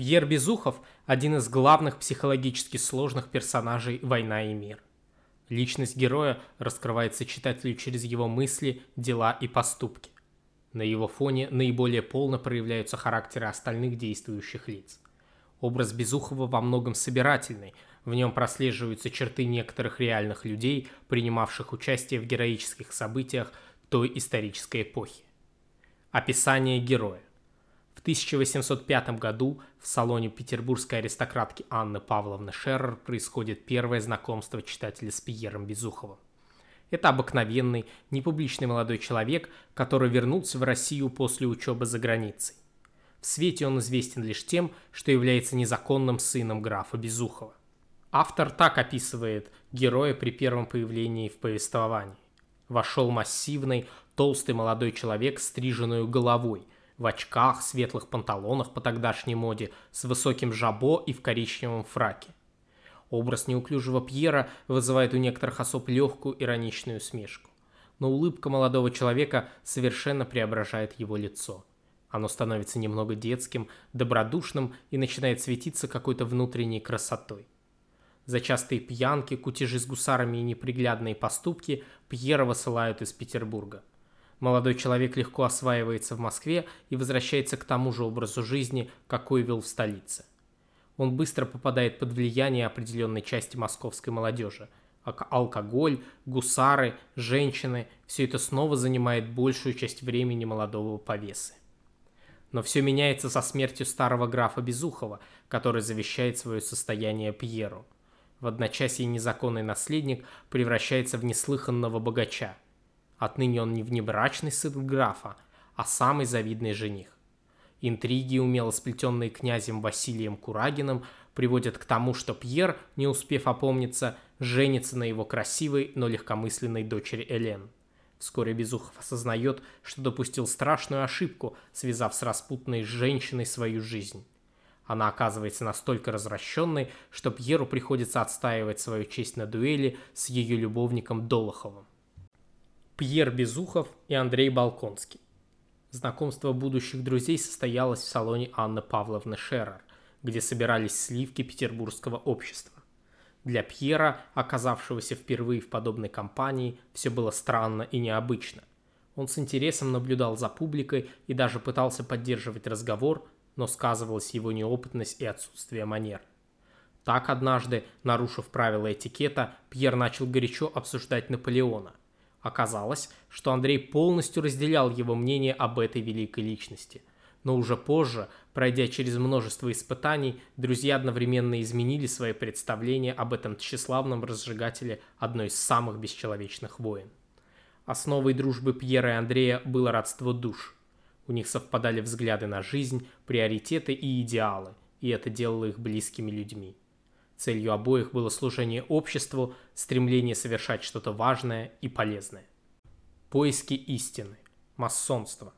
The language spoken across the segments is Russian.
Пьер Безухов – один из главных психологически сложных персонажей «Война и мир». Личность героя раскрывается читателю через его мысли, дела и поступки. На его фоне наиболее полно проявляются характеры остальных действующих лиц. Образ Безухова во многом собирательный, в нем прослеживаются черты некоторых реальных людей, принимавших участие в героических событиях той исторической эпохи. Описание героя. В 1805 году в салоне петербургской аристократки Анны Павловны Шеррер происходит первое знакомство читателя с Пьером Безуховым. Это обыкновенный, непубличный молодой человек, который вернулся в Россию после учебы за границей. В свете он известен лишь тем, что является незаконным сыном графа Безухова. Автор так описывает героя при первом появлении в повествовании. Вошел массивный, толстый молодой человек с стриженную головой – в очках, светлых панталонах по тогдашней моде, с высоким жабо и в коричневом фраке. Образ неуклюжего Пьера вызывает у некоторых особ легкую ироничную усмешку. Но улыбка молодого человека совершенно преображает его лицо. Оно становится немного детским, добродушным и начинает светиться какой-то внутренней красотой. За частые пьянки, кутежи с гусарами и неприглядные поступки Пьера высылают из Петербурга. Молодой человек легко осваивается в Москве и возвращается к тому же образу жизни, какой вел в столице. Он быстро попадает под влияние определенной части московской молодежи. Алкоголь, гусары, женщины – все это снова занимает большую часть времени молодого повесы. Но все меняется со смертью старого графа Безухова, который завещает свое состояние Пьеру. В одночасье незаконный наследник превращается в неслыханного богача – Отныне он не внебрачный сын графа, а самый завидный жених. Интриги, умело сплетенные князем Василием Курагиным, приводят к тому, что Пьер, не успев опомниться, женится на его красивой, но легкомысленной дочери Элен. Вскоре Безухов осознает, что допустил страшную ошибку, связав с распутной женщиной свою жизнь. Она оказывается настолько развращенной, что Пьеру приходится отстаивать свою честь на дуэли с ее любовником Долоховым. Пьер Безухов и Андрей Балконский. Знакомство будущих друзей состоялось в салоне Анны Павловны Шерер, где собирались сливки петербургского общества. Для Пьера, оказавшегося впервые в подобной компании, все было странно и необычно. Он с интересом наблюдал за публикой и даже пытался поддерживать разговор, но сказывалась его неопытность и отсутствие манер. Так однажды, нарушив правила этикета, Пьер начал горячо обсуждать Наполеона. Оказалось, что Андрей полностью разделял его мнение об этой великой личности. Но уже позже, пройдя через множество испытаний, друзья одновременно изменили свои представления об этом тщеславном разжигателе одной из самых бесчеловечных войн. Основой дружбы Пьера и Андрея было родство душ. У них совпадали взгляды на жизнь, приоритеты и идеалы, и это делало их близкими людьми. Целью обоих было служение обществу, стремление совершать что-то важное и полезное. Поиски истины. Масонство.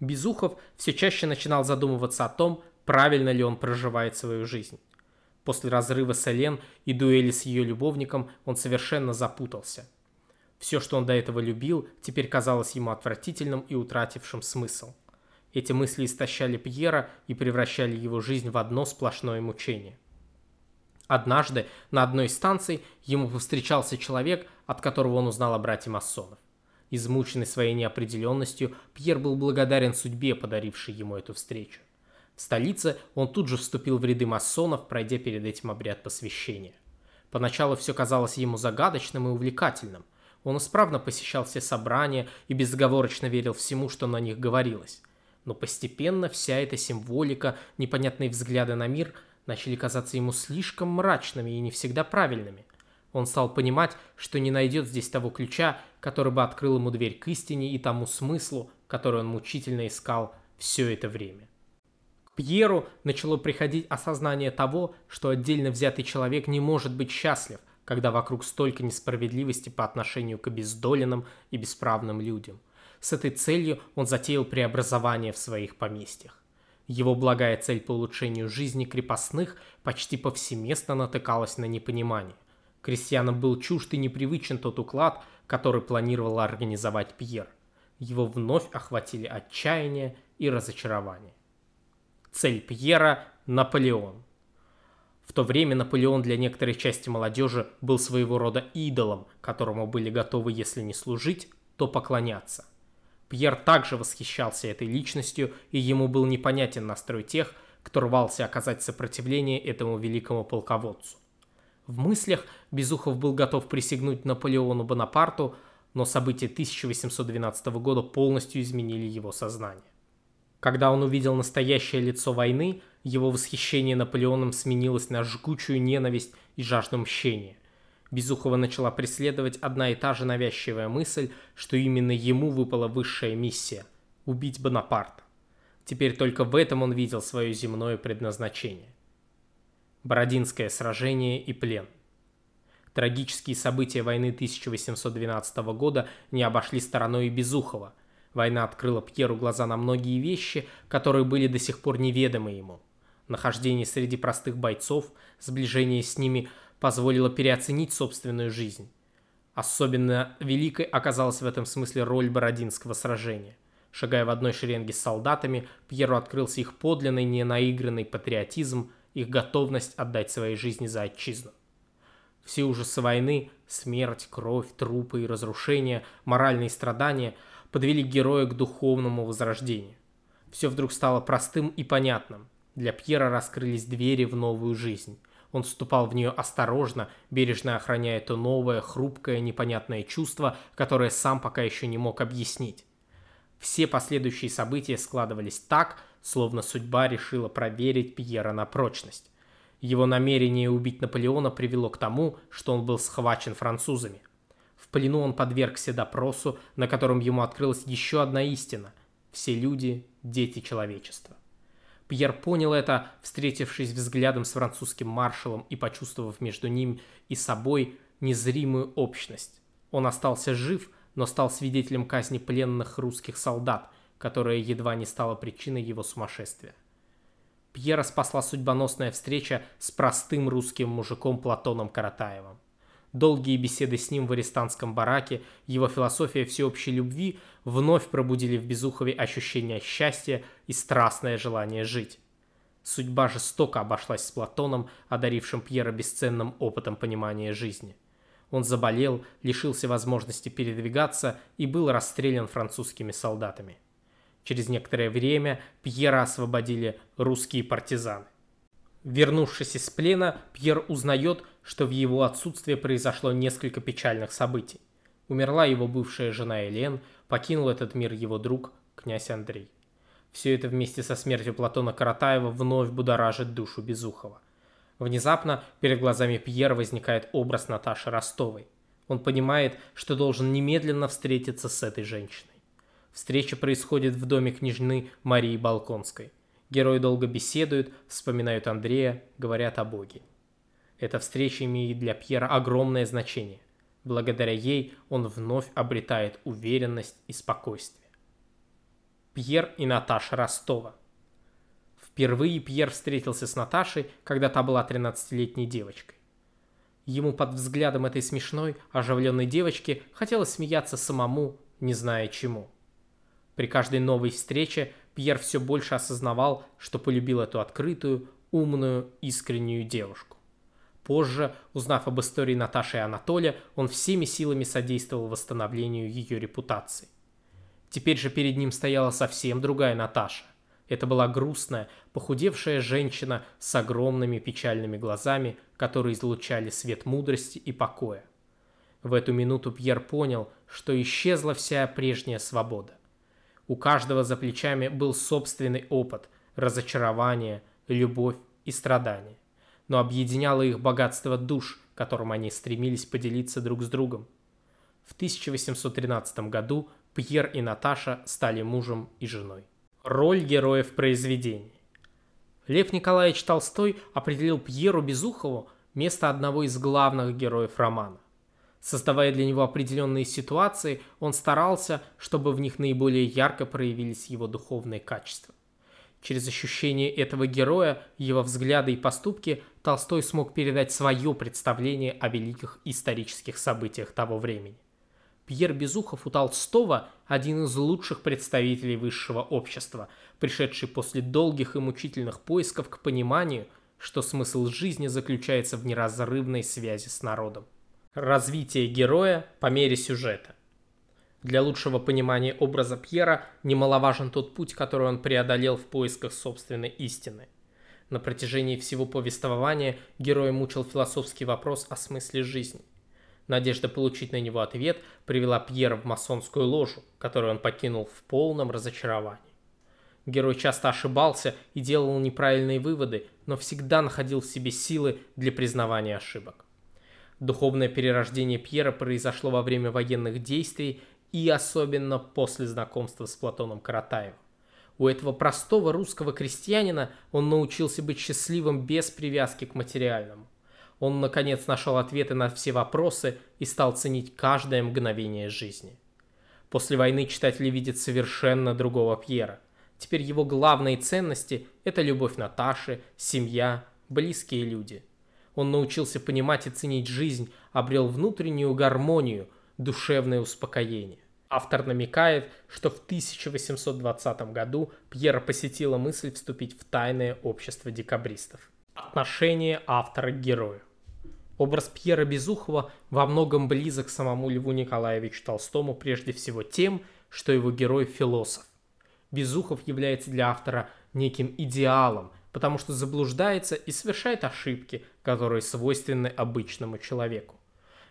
Безухов все чаще начинал задумываться о том, правильно ли он проживает свою жизнь. После разрыва с Элен и дуэли с ее любовником он совершенно запутался. Все, что он до этого любил, теперь казалось ему отвратительным и утратившим смысл. Эти мысли истощали Пьера и превращали его жизнь в одно сплошное мучение – Однажды на одной из станций ему повстречался человек, от которого он узнал о брате масонов. Измученный своей неопределенностью, Пьер был благодарен судьбе, подарившей ему эту встречу. В столице он тут же вступил в ряды масонов, пройдя перед этим обряд посвящения. Поначалу все казалось ему загадочным и увлекательным. Он исправно посещал все собрания и безоговорочно верил всему, что на них говорилось. Но постепенно вся эта символика, непонятные взгляды на мир – начали казаться ему слишком мрачными и не всегда правильными. Он стал понимать, что не найдет здесь того ключа, который бы открыл ему дверь к истине и тому смыслу, который он мучительно искал все это время. К Пьеру начало приходить осознание того, что отдельно взятый человек не может быть счастлив, когда вокруг столько несправедливости по отношению к обездоленным и бесправным людям. С этой целью он затеял преобразование в своих поместьях. Его благая цель по улучшению жизни крепостных почти повсеместно натыкалась на непонимание. Крестьянам был чужд и непривычен тот уклад, который планировал организовать Пьер. Его вновь охватили отчаяние и разочарование. Цель Пьера – Наполеон. В то время Наполеон для некоторой части молодежи был своего рода идолом, которому были готовы, если не служить, то поклоняться. Пьер также восхищался этой личностью, и ему был непонятен настрой тех, кто рвался оказать сопротивление этому великому полководцу. В мыслях Безухов был готов присягнуть Наполеону Бонапарту, но события 1812 года полностью изменили его сознание. Когда он увидел настоящее лицо войны, его восхищение Наполеоном сменилось на жгучую ненависть и жажду мщения. Безухова начала преследовать одна и та же навязчивая мысль, что именно ему выпала высшая миссия – убить Бонапарта. Теперь только в этом он видел свое земное предназначение. Бородинское сражение и плен. Трагические события войны 1812 года не обошли стороной и Безухова. Война открыла Пьеру глаза на многие вещи, которые были до сих пор неведомы ему. Нахождение среди простых бойцов, сближение с ними позволило переоценить собственную жизнь. Особенно великой оказалась в этом смысле роль Бородинского сражения. Шагая в одной шеренге с солдатами, Пьеру открылся их подлинный, ненаигранный патриотизм, их готовность отдать свои жизни за отчизну. Все ужасы войны, смерть, кровь, трупы и разрушения, моральные страдания подвели героя к духовному возрождению. Все вдруг стало простым и понятным. Для Пьера раскрылись двери в новую жизнь. Он вступал в нее осторожно, бережно охраняя то новое, хрупкое, непонятное чувство, которое сам пока еще не мог объяснить. Все последующие события складывались так, словно судьба решила проверить Пьера на прочность. Его намерение убить Наполеона привело к тому, что он был схвачен французами. В плену он подвергся допросу, на котором ему открылась еще одна истина – все люди – дети человечества. Пьер понял это, встретившись взглядом с французским маршалом и почувствовав между ним и собой незримую общность. Он остался жив, но стал свидетелем казни пленных русских солдат, которая едва не стала причиной его сумасшествия. Пьера спасла судьбоносная встреча с простым русским мужиком Платоном Каратаевым. Долгие беседы с ним в арестантском бараке, его философия всеобщей любви вновь пробудили в Безухове ощущение счастья и страстное желание жить. Судьба жестоко обошлась с Платоном, одарившим Пьера бесценным опытом понимания жизни. Он заболел, лишился возможности передвигаться и был расстрелян французскими солдатами. Через некоторое время Пьера освободили русские партизаны. Вернувшись из плена, Пьер узнает, что в его отсутствие произошло несколько печальных событий. Умерла его бывшая жена Элен, покинул этот мир его друг, князь Андрей. Все это вместе со смертью Платона Каратаева вновь будоражит душу Безухова. Внезапно перед глазами Пьера возникает образ Наташи Ростовой. Он понимает, что должен немедленно встретиться с этой женщиной. Встреча происходит в доме княжны Марии Балконской. Герои долго беседуют, вспоминают Андрея, говорят о Боге. Эта встреча имеет для Пьера огромное значение. Благодаря ей он вновь обретает уверенность и спокойствие. Пьер и Наташа Ростова. Впервые Пьер встретился с Наташей, когда та была 13-летней девочкой. Ему под взглядом этой смешной, оживленной девочки хотелось смеяться самому, не зная чему. При каждой новой встрече Пьер все больше осознавал, что полюбил эту открытую, умную, искреннюю девушку. Позже, узнав об истории Наташи и Анатолия, он всеми силами содействовал восстановлению ее репутации. Теперь же перед ним стояла совсем другая Наташа. Это была грустная, похудевшая женщина с огромными печальными глазами, которые излучали свет мудрости и покоя. В эту минуту Пьер понял, что исчезла вся прежняя свобода. У каждого за плечами был собственный опыт, разочарование, любовь и страдания. Но объединяло их богатство душ, которым они стремились поделиться друг с другом. В 1813 году Пьер и Наташа стали мужем и женой. Роль героев произведений. Лев Николаевич Толстой определил Пьеру Безухову место одного из главных героев романа. Создавая для него определенные ситуации, он старался, чтобы в них наиболее ярко проявились его духовные качества. Через ощущение этого героя, его взгляды и поступки Толстой смог передать свое представление о великих исторических событиях того времени. Пьер Безухов у Толстого – один из лучших представителей высшего общества, пришедший после долгих и мучительных поисков к пониманию, что смысл жизни заключается в неразрывной связи с народом. Развитие героя по мере сюжета. Для лучшего понимания образа Пьера немаловажен тот путь, который он преодолел в поисках собственной истины. На протяжении всего повествования герой мучил философский вопрос о смысле жизни. Надежда получить на него ответ привела Пьера в масонскую ложу, которую он покинул в полном разочаровании. Герой часто ошибался и делал неправильные выводы, но всегда находил в себе силы для признавания ошибок. Духовное перерождение Пьера произошло во время военных действий и особенно после знакомства с Платоном Каратаевым. У этого простого русского крестьянина он научился быть счастливым без привязки к материальному. Он, наконец, нашел ответы на все вопросы и стал ценить каждое мгновение жизни. После войны читатели видят совершенно другого Пьера. Теперь его главные ценности – это любовь Наташи, семья, близкие люди. Он научился понимать и ценить жизнь, обрел внутреннюю гармонию, душевное успокоение. Автор намекает, что в 1820 году Пьера посетила мысль вступить в тайное общество декабристов. Отношение автора к герою. Образ Пьера Безухова во многом близок самому Льву Николаевичу Толстому прежде всего тем, что его герой – философ. Безухов является для автора неким идеалом, потому что заблуждается и совершает ошибки, которые свойственны обычному человеку.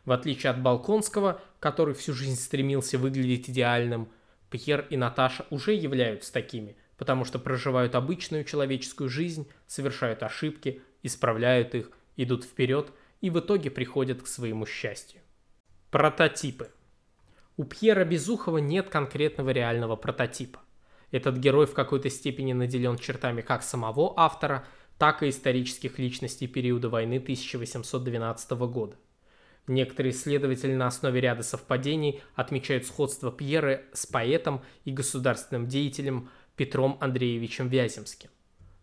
В отличие от Балконского, который всю жизнь стремился выглядеть идеальным, Пьер и Наташа уже являются такими, потому что проживают обычную человеческую жизнь, совершают ошибки, исправляют их, идут вперед и в итоге приходят к своему счастью. Прототипы. У Пьера Безухова нет конкретного реального прототипа. Этот герой в какой-то степени наделен чертами как самого автора, так и исторических личностей периода войны 1812 года. Некоторые исследователи на основе ряда совпадений отмечают сходство Пьера с поэтом и государственным деятелем Петром Андреевичем Вяземским.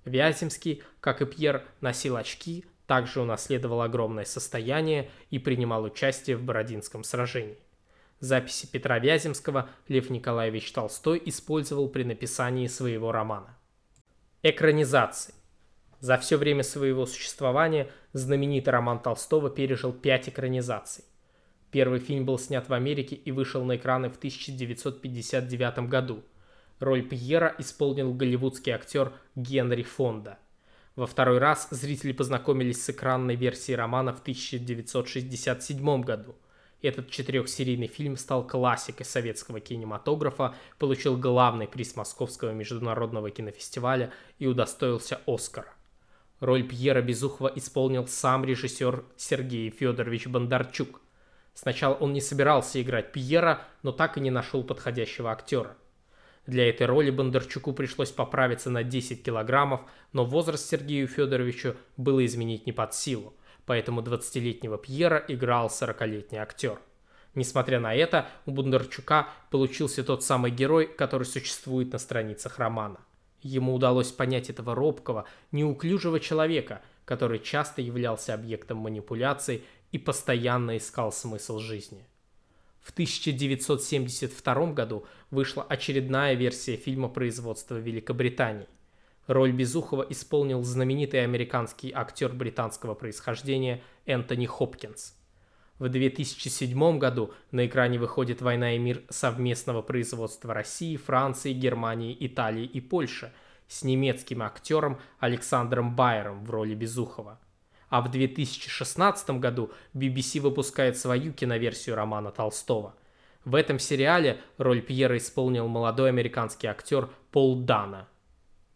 Вяземский, как и Пьер, носил очки, также унаследовал огромное состояние и принимал участие в Бородинском сражении. Записи Петра Вяземского Лев Николаевич Толстой использовал при написании своего романа. Экранизации. За все время своего существования знаменитый роман Толстого пережил пять экранизаций. Первый фильм был снят в Америке и вышел на экраны в 1959 году. Роль Пьера исполнил голливудский актер Генри Фонда – во второй раз зрители познакомились с экранной версией романа в 1967 году. Этот четырехсерийный фильм стал классикой советского кинематографа, получил главный приз Московского международного кинофестиваля и удостоился Оскара. Роль Пьера Безухова исполнил сам режиссер Сергей Федорович Бондарчук. Сначала он не собирался играть Пьера, но так и не нашел подходящего актера. Для этой роли Бондарчуку пришлось поправиться на 10 килограммов, но возраст Сергею Федоровичу было изменить не под силу, поэтому 20-летнего Пьера играл 40-летний актер. Несмотря на это, у Бондарчука получился тот самый герой, который существует на страницах романа. Ему удалось понять этого робкого, неуклюжего человека, который часто являлся объектом манипуляций и постоянно искал смысл жизни. В 1972 году вышла очередная версия фильма производства Великобритании. Роль Безухова исполнил знаменитый американский актер британского происхождения Энтони Хопкинс. В 2007 году на экране выходит «Война и мир» совместного производства России, Франции, Германии, Италии и Польши с немецким актером Александром Байером в роли Безухова а в 2016 году BBC выпускает свою киноверсию романа Толстого. В этом сериале роль Пьера исполнил молодой американский актер Пол Дана –